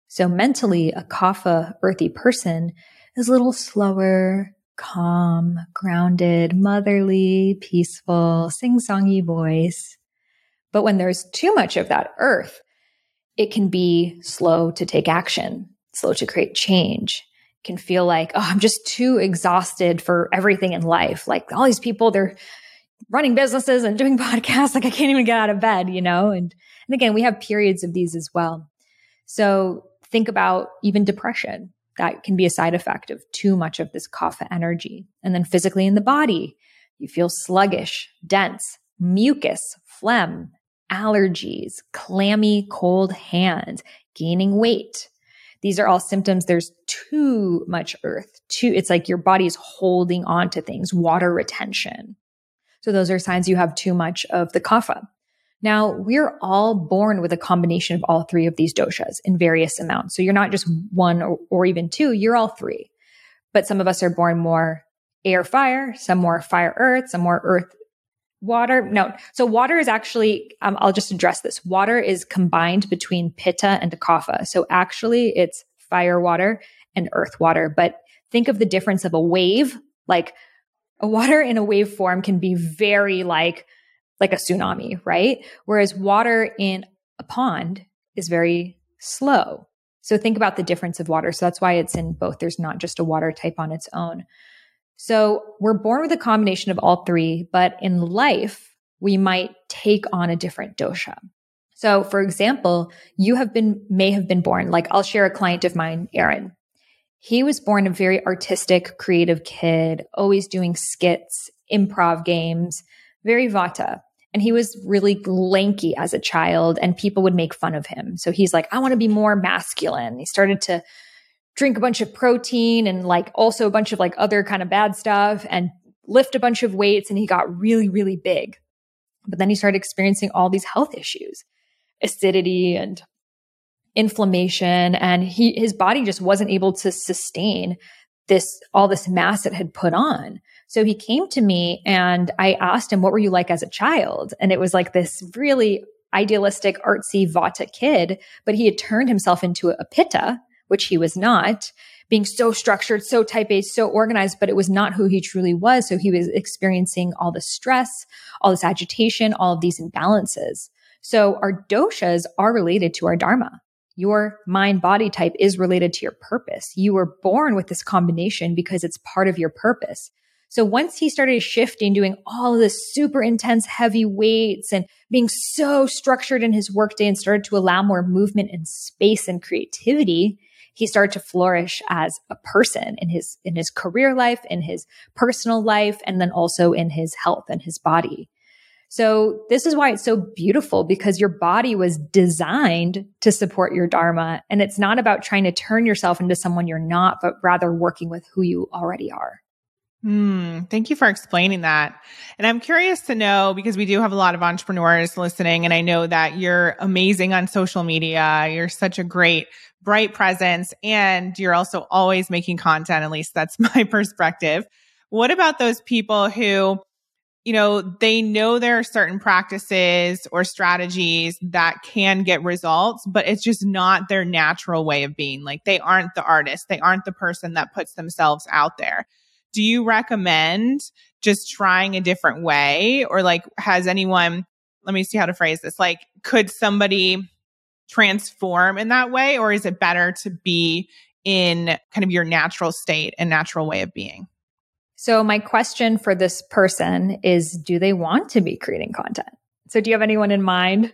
So mentally, a kapha, earthy person is a little slower, calm, grounded, motherly, peaceful, sing-songy voice. But when there's too much of that earth, it can be slow to take action, slow to create change. It can feel like, oh, I'm just too exhausted for everything in life. Like all these people, they're running businesses and doing podcasts. Like I can't even get out of bed, you know? And, and again, we have periods of these as well. So think about even depression. That can be a side effect of too much of this kapha energy. And then physically in the body, you feel sluggish, dense, mucus, phlegm, allergies, clammy, cold hands, gaining weight. These are all symptoms. There's too much earth. Too, it's like your body's holding on to things, water retention. So those are signs you have too much of the kapha. Now, we're all born with a combination of all three of these doshas in various amounts. So you're not just one or, or even two, you're all three. But some of us are born more air fire, some more fire earth, some more earth water no. So water is actually um, i'll just address this. Water is combined between pitta and kapha. So actually it's fire water and earth water. But think of the difference of a wave. Like a water in a wave form can be very like like a tsunami right? Whereas water in a pond is very slow. So think about the difference of water. So that's why it's in both. There's not just a water type on its own so we're born with a combination of all three, but in life, we might take on a different dosha. So for example, you have been, may have been born, like I'll share a client of mine, Aaron. He was born a very artistic, creative kid, always doing skits, improv games, very vata. And he was really lanky as a child and people would make fun of him. So he's like, I want to be more masculine. He started to drink a bunch of protein and like also a bunch of like other kind of bad stuff and lift a bunch of weights and he got really, really big. But then he started experiencing all these health issues, acidity and inflammation. And he, his body just wasn't able to sustain this, all this mass it had put on. So he came to me and I asked him, what were you like as a child? And it was like this really idealistic, artsy Vata kid, but he had turned himself into a pitta, which he was not being so structured, so type A, so organized, but it was not who he truly was. So he was experiencing all the stress, all this agitation, all of these imbalances. So our doshas are related to our dharma. Your mind body type is related to your purpose. You were born with this combination because it's part of your purpose. So once he started shifting, doing all of this super intense heavy weights and being so structured in his workday and started to allow more movement and space and creativity, he started to flourish as a person in his, in his career life, in his personal life, and then also in his health and his body. So this is why it's so beautiful because your body was designed to support your dharma. And it's not about trying to turn yourself into someone you're not, but rather working with who you already are. Mm, thank you for explaining that. And I'm curious to know because we do have a lot of entrepreneurs listening, and I know that you're amazing on social media. You're such a great, bright presence, and you're also always making content. At least that's my perspective. What about those people who, you know, they know there are certain practices or strategies that can get results, but it's just not their natural way of being. Like they aren't the artist, they aren't the person that puts themselves out there do you recommend just trying a different way? Or like, has anyone, let me see how to phrase this, like, could somebody transform in that way? Or is it better to be in kind of your natural state and natural way of being? So, my question for this person is Do they want to be creating content? So, do you have anyone in mind?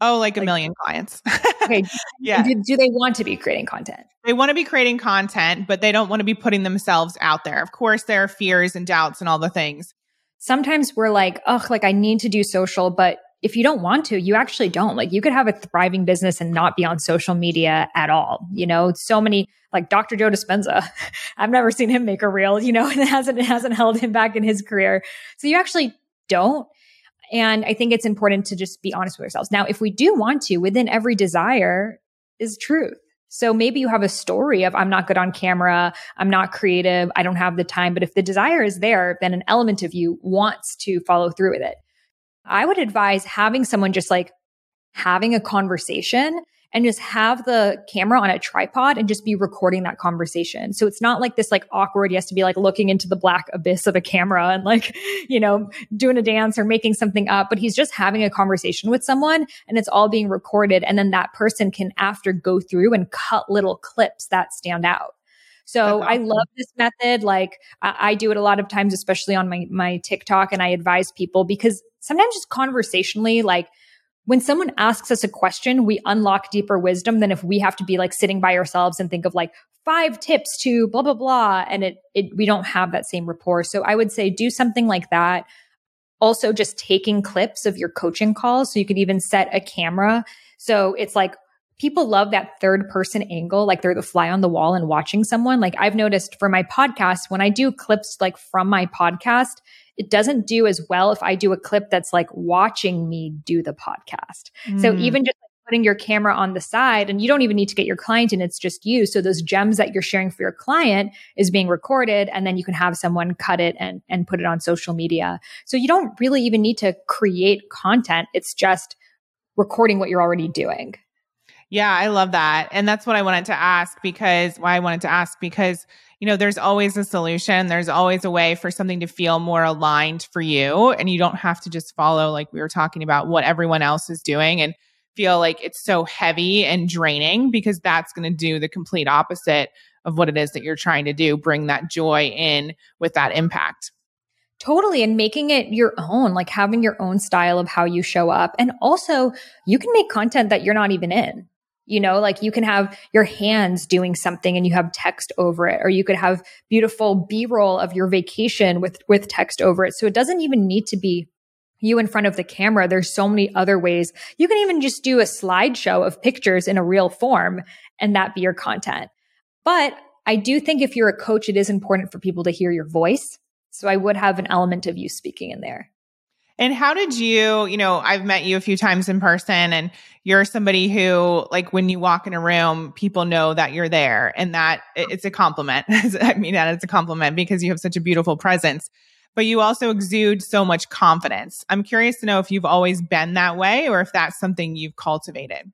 Oh, like a like, million clients. okay. Yeah. Do, do, they want to be creating content? They want to be creating content, but they don't want to be putting themselves out there. Of course, there are fears and doubts and all the things. Sometimes we're like, oh, like I need to do social, but if you don't want to, you actually don't. Like you could have a thriving business and not be on social media at all. You know, so many like Dr. Joe Dispenza. I've never seen him make a reel, you know, and it hasn't it hasn't held him back in his career. So you actually don't. And I think it's important to just be honest with ourselves. Now, if we do want to, within every desire is truth. So maybe you have a story of I'm not good on camera, I'm not creative, I don't have the time. But if the desire is there, then an element of you wants to follow through with it. I would advise having someone just like having a conversation and just have the camera on a tripod and just be recording that conversation. So it's not like this like awkward, has to be like looking into the black abyss of a camera and like, you know, doing a dance or making something up, but he's just having a conversation with someone and it's all being recorded. And then that person can after go through and cut little clips that stand out. So awesome. I love this method. Like I, I, do it a lot of times, especially on my, my TikTok and I advise people because sometimes just conversationally, like when someone asks us a question, we unlock deeper wisdom than if we have to be like sitting by ourselves and think of like five tips to blah, blah, blah. And it, it, we don't have that same rapport. So I would say do something like that. Also just taking clips of your coaching calls. So you could even set a camera. So it's like people love that third person angle, like they're the fly on the wall and watching someone. Like I've noticed for my podcast, when I do clips like from my podcast, it doesn't do as well if I do a clip that's like watching me do the podcast. Mm. So even just putting your camera on the side and you don't even need to get your client in, it's just you. So those gems that you're sharing for your client is being recorded and then you can have someone cut it and, and put it on social media. So you don't really even need to create content. It's just recording what you're already doing. Yeah, I love that. And that's what I wanted to ask because why I wanted to ask because you know, there's always a solution. There's always a way for something to feel more aligned for you. And you don't have to just follow, like we were talking about, what everyone else is doing and feel like it's so heavy and draining because that's going to do the complete opposite of what it is that you're trying to do. Bring that joy in with that impact. Totally. And making it your own, like having your own style of how you show up. And also, you can make content that you're not even in. You know, like you can have your hands doing something and you have text over it, or you could have beautiful B roll of your vacation with, with text over it. So it doesn't even need to be you in front of the camera. There's so many other ways. You can even just do a slideshow of pictures in a real form and that be your content. But I do think if you're a coach, it is important for people to hear your voice. So I would have an element of you speaking in there. And how did you, you know, I've met you a few times in person and you're somebody who like when you walk in a room, people know that you're there and that it's a compliment. I mean that it's a compliment because you have such a beautiful presence. But you also exude so much confidence. I'm curious to know if you've always been that way or if that's something you've cultivated.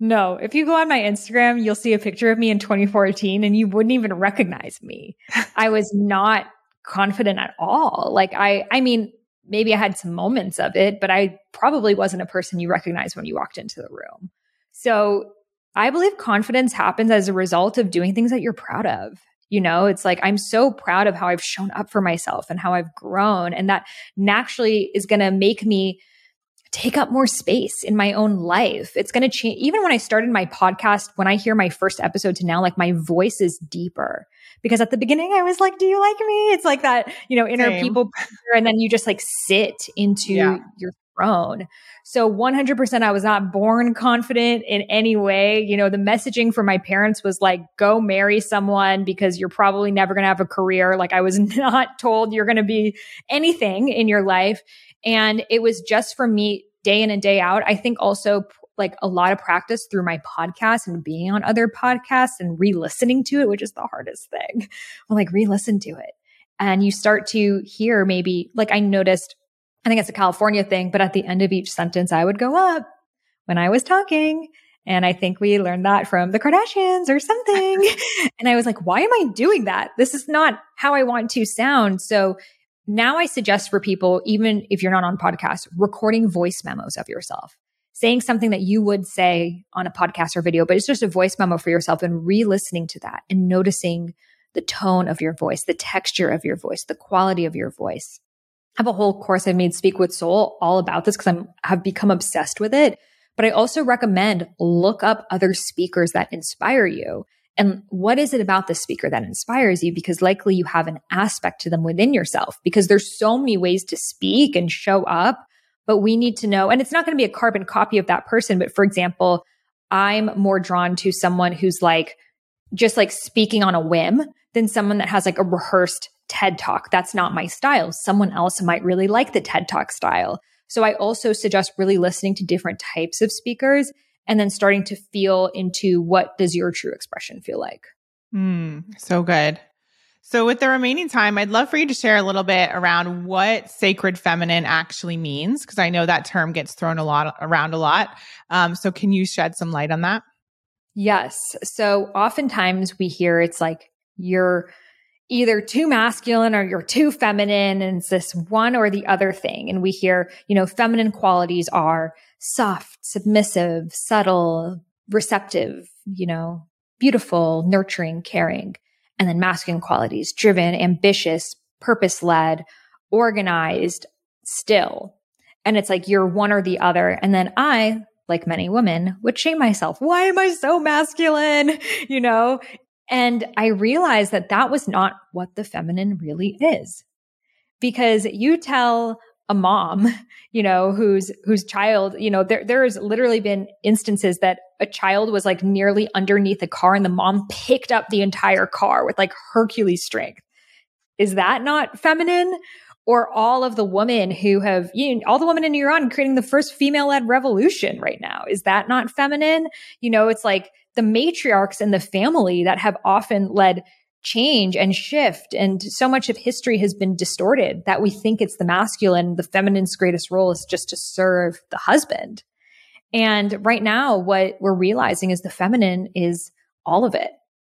No, if you go on my Instagram, you'll see a picture of me in 2014 and you wouldn't even recognize me. I was not confident at all. Like I I mean, maybe I had some moments of it, but I probably wasn't a person you recognized when you walked into the room. So I believe confidence happens as a result of doing things that you're proud of. You know, it's like I'm so proud of how I've shown up for myself and how I've grown. And that naturally is going to make me take up more space in my own life. It's going to change. Even when I started my podcast, when I hear my first episode to now, like my voice is deeper because at the beginning I was like, do you like me? It's like that, you know, inner Same. people. And then you just like sit into yeah. your throne. So 100% I was not born confident in any way. You know, the messaging for my parents was like, go marry someone because you're probably never going to have a career. Like I was not told you're going to be anything in your life. And it was just for me day in and day out. I think also like a lot of practice through my podcast and being on other podcasts and re-listening to it, which is the hardest thing. I'm like re-listen to it. And you start to hear maybe like I noticed, I think it's a California thing, but at the end of each sentence, I would go up when I was talking. And I think we learned that from the Kardashians or something. and I was like, why am I doing that? This is not how I want to sound. So now I suggest for people, even if you're not on podcast, recording voice memos of yourself saying something that you would say on a podcast or video, but it's just a voice memo for yourself and re listening to that and noticing the tone of your voice, the texture of your voice, the quality of your voice. I have a whole course I've made Speak with Soul all about this because I'm have become obsessed with it. But I also recommend look up other speakers that inspire you. And what is it about the speaker that inspires you? Because likely you have an aspect to them within yourself because there's so many ways to speak and show up but we need to know, and it's not going to be a carbon copy of that person. But for example, I'm more drawn to someone who's like just like speaking on a whim than someone that has like a rehearsed TED talk. That's not my style. Someone else might really like the TED talk style. So I also suggest really listening to different types of speakers and then starting to feel into what does your true expression feel like. Mm, so good. So, with the remaining time, I'd love for you to share a little bit around what sacred feminine actually means, because I know that term gets thrown a lot around a lot. Um, so, can you shed some light on that? Yes. So, oftentimes we hear it's like you're either too masculine or you're too feminine, and it's this one or the other thing. And we hear, you know, feminine qualities are soft, submissive, subtle, receptive, you know, beautiful, nurturing, caring and then masculine qualities, driven, ambitious, purpose led, organized, still. And it's like you're one or the other. And then I, like many women, would shame myself. Why am I so masculine? You know? And I realized that that was not what the feminine really is. Because you tell a mom, you know, whose whose child, you know, there there has literally been instances that a child was like nearly underneath a car and the mom picked up the entire car with like Hercules strength. Is that not feminine? Or all of the women who have, you know, all the women in Iran creating the first female led revolution right now. Is that not feminine? You know, it's like the matriarchs in the family that have often led change and shift. And so much of history has been distorted that we think it's the masculine, the feminine's greatest role is just to serve the husband. And right now, what we're realizing is the feminine is all of it.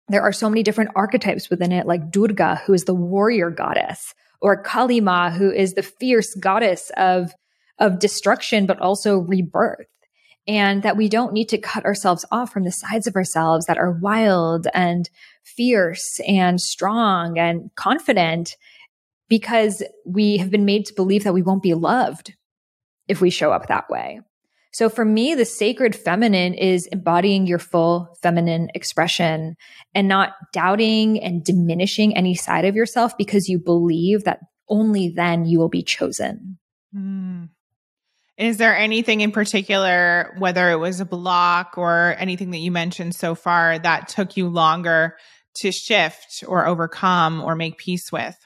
There are so many different archetypes within it, like Durga, who is the warrior goddess, or Kali Ma, who is the fierce goddess of, of destruction, but also rebirth and that we don't need to cut ourselves off from the sides of ourselves that are wild and fierce and strong and confident because we have been made to believe that we won't be loved if we show up that way. So for me, the sacred feminine is embodying your full feminine expression and not doubting and diminishing any side of yourself because you believe that only then you will be chosen. Mm. Is there anything in particular, whether it was a block or anything that you mentioned so far, that took you longer to shift or overcome or make peace with?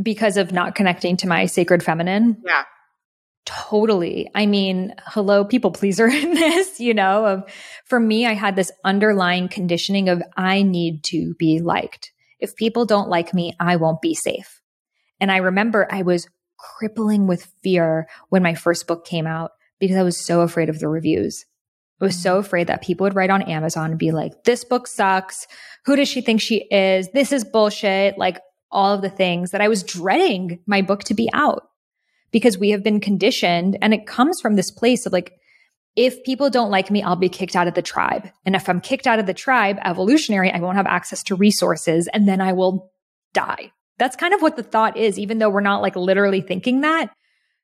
Because of not connecting to my sacred feminine? Yeah. Totally. I mean, hello, people pleaser in this, you know, of for me, I had this underlying conditioning of I need to be liked. If people don't like me, I won't be safe. And I remember I was crippling with fear when my first book came out because I was so afraid of the reviews. I was so mm. afraid that people would write on Amazon and be like, this book sucks. Who does she think she is? This is bullshit. Like all of the things that I was dreading my book to be out because we have been conditioned and it comes from this place of like, if people don't like me, I'll be kicked out of the tribe. And if I'm kicked out of the tribe, evolutionary, I won't have access to resources and then I will die. That's kind of what the thought is, even though we're not like literally thinking that.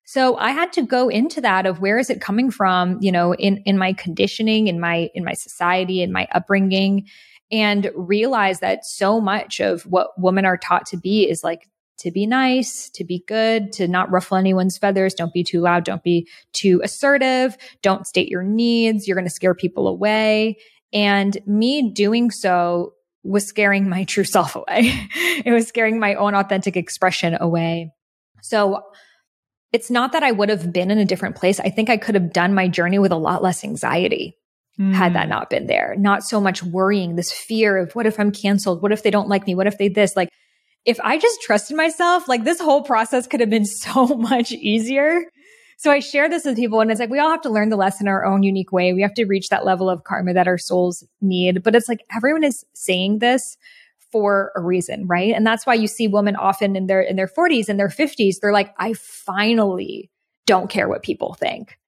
So I had to go into that of where is it coming from, you know, in, in my conditioning, in my, in my society, in my upbringing and realize that so much of what women are taught to be is like to be nice, to be good, to not ruffle anyone's feathers. Don't be too loud. Don't be too assertive. Don't state your needs. You're going to scare people away. And me doing so was scaring my true self away. it was scaring my own authentic expression away. So it's not that I would have been in a different place. I think I could have done my journey with a lot less anxiety mm. had that hmm. not been there. Not so much worrying, this fear of what if I'm canceled? What if they don't like me? What if they this? Like if I just trusted myself, like this whole process could have been so much easier. So I share this with people and it's like, we all have to learn the lesson our own unique way. We have to reach that level of karma that our souls need. But it's like everyone is saying this for a reason, right? And that's why you see women often in their, in their 40s and their 50s, they're like, I finally don't care what people think.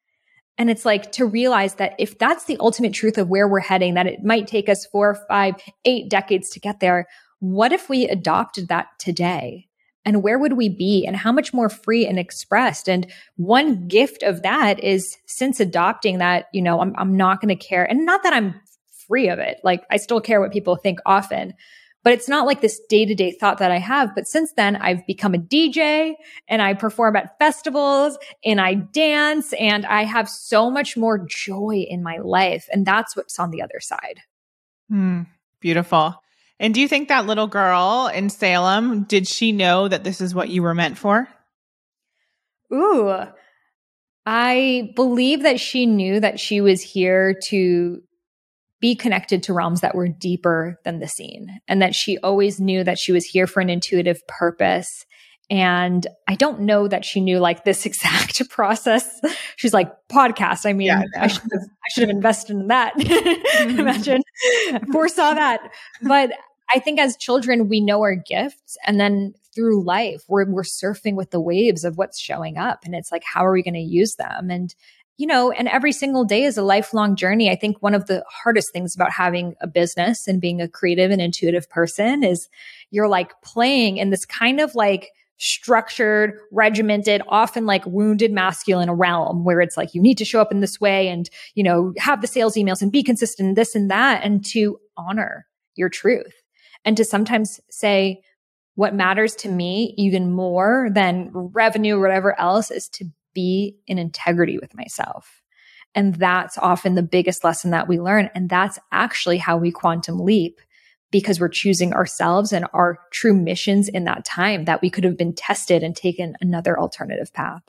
And it's like to realize that if that's the ultimate truth of where we're heading, that it might take us four, five, eight decades to get there. What if we adopted that today? And where would we be? And how much more free and expressed? And one gift of that is since adopting that, you know, I'm, I'm not going to care. And not that I'm free of it. Like I still care what people think often, but it's not like this day to day thought that I have. But since then, I've become a DJ and I perform at festivals and I dance and I have so much more joy in my life. And that's what's on the other side. Mm, beautiful. And do you think that little girl in Salem, did she know that this is what you were meant for? Ooh, I believe that she knew that she was here to be connected to realms that were deeper than the scene and that she always knew that she was here for an intuitive purpose. And I don't know that she knew like this exact process. She's like, podcast. I mean, yeah, I, I, should have, I should have invested in that. Mm-hmm. Imagine foresaw that. But I think as children, we know our gifts and then through life, we're, we're surfing with the waves of what's showing up. And it's like, how are we going to use them? And, you know, and every single day is a lifelong journey. I think one of the hardest things about having a business and being a creative and intuitive person is you're like playing in this kind of like, structured, regimented, often like wounded masculine realm where it's like you need to show up in this way and, you know, have the sales emails and be consistent, this and that, and to honor your truth and to sometimes say, what matters to me even more than revenue or whatever else is to be in integrity with myself. And that's often the biggest lesson that we learn. And that's actually how we quantum leap because we're choosing ourselves and our true missions in that time that we could have been tested and taken another alternative path.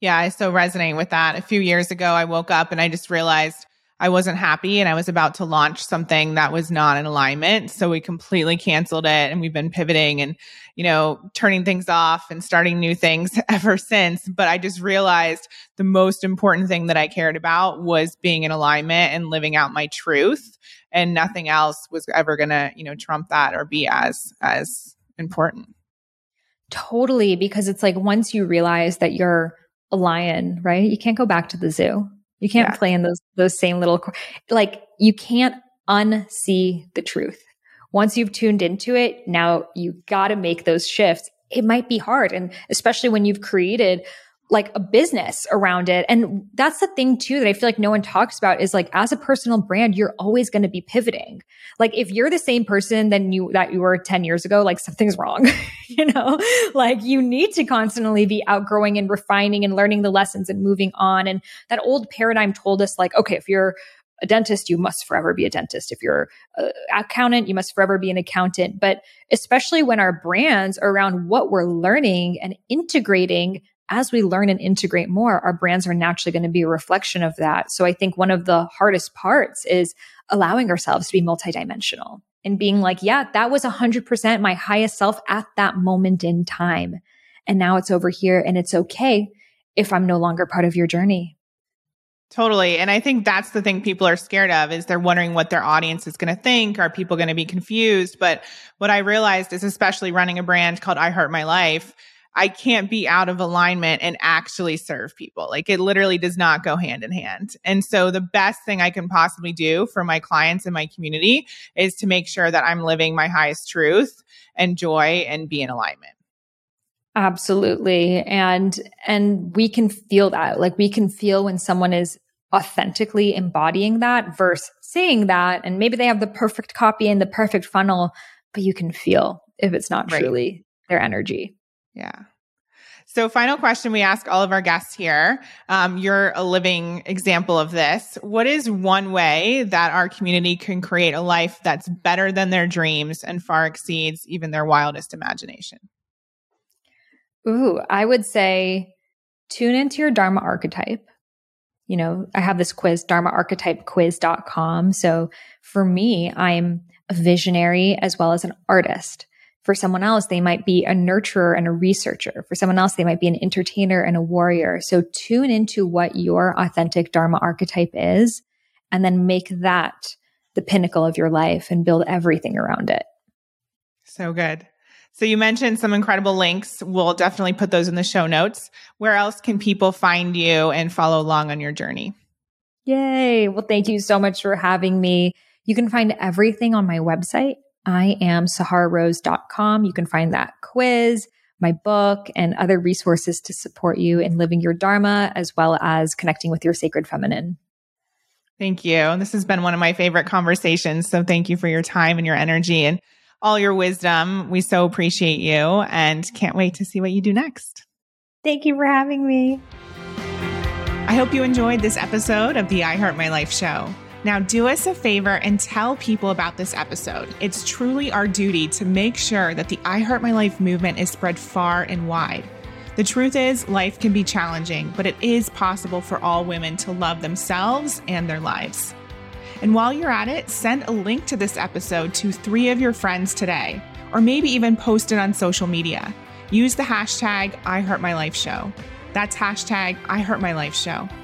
Yeah, I so resonate with that. A few years ago, I woke up and I just realized I wasn't happy and I was about to launch something that was not in alignment. So we completely canceled it and we've been pivoting and, you know, turning things off and starting new things ever since. But I just realized the most important thing that I cared about was being in alignment and living out my truth. And nothing else was ever gonna, you know, trump that or be as as important. Totally. Because it's like once you realize that you're a lion, right? You can't go back to the zoo. You can't yeah. play in those those same little like you can't unsee the truth. Once you've tuned into it, now you got to make those shifts. It might be hard and especially when you've created like a business around it. And that's the thing too that I feel like no one talks about is like as a personal brand, you're always going to be pivoting. Like if you're the same person than you that you were 10 years ago, like something's wrong. you know, like you need to constantly be outgrowing and refining and learning the lessons and moving on. And that old paradigm told us like, okay, if you're a dentist, you must forever be a dentist. If you're an accountant, you must forever be an accountant. But especially when our brands are around what we're learning and integrating as we learn and integrate more, our brands are naturally going to be a reflection of that. So I think one of the hardest parts is allowing ourselves to be multidimensional and being like, yeah, that was 100% my highest self at that moment in time. And now it's over here and it's okay if I'm no longer part of your journey. Totally. And I think that's the thing people are scared of is they're wondering what their audience is going to think. Are people going to be confused? But what I realized is especially running a brand called I Heart My Life, I can't be out of alignment and actually serve people. Like it literally does not go hand in hand. And so the best thing I can possibly do for my clients and my community is to make sure that I'm living my highest truth and joy and be in alignment. Absolutely. And and we can feel that. Like we can feel when someone is authentically embodying that versus saying that and maybe they have the perfect copy and the perfect funnel, but you can feel if it's not right. truly their energy. Yeah. So, final question we ask all of our guests here. Um, you're a living example of this. What is one way that our community can create a life that's better than their dreams and far exceeds even their wildest imagination? Ooh, I would say tune into your Dharma archetype. You know, I have this quiz, dharmaarchetypequiz.com. So for me, I'm a visionary as well as an artist. For someone else, they might be a nurturer and a researcher. For someone else, they might be an entertainer and a warrior. So tune into what your authentic Dharma archetype is and then make that the pinnacle of your life and build everything around it. So good. So you mentioned some incredible links. We'll definitely put those in the show notes. Where else can people find you and follow along on your journey? Yay. Well, thank you so much for having me. You can find everything on my website. I am sahararose.com. You can find that quiz, my book, and other resources to support you in living your Dharma as well as connecting with your sacred feminine. Thank you. And This has been one of my favorite conversations. So thank you for your time and your energy. And all your wisdom. We so appreciate you and can't wait to see what you do next. Thank you for having me. I hope you enjoyed this episode of the I Heart My Life show. Now, do us a favor and tell people about this episode. It's truly our duty to make sure that the I Heart My Life movement is spread far and wide. The truth is, life can be challenging, but it is possible for all women to love themselves and their lives. And while you're at it, send a link to this episode to three of your friends today, or maybe even post it on social media. Use the hashtag IHeartMyLifeShow. That's hashtag IHeartMyLifeShow.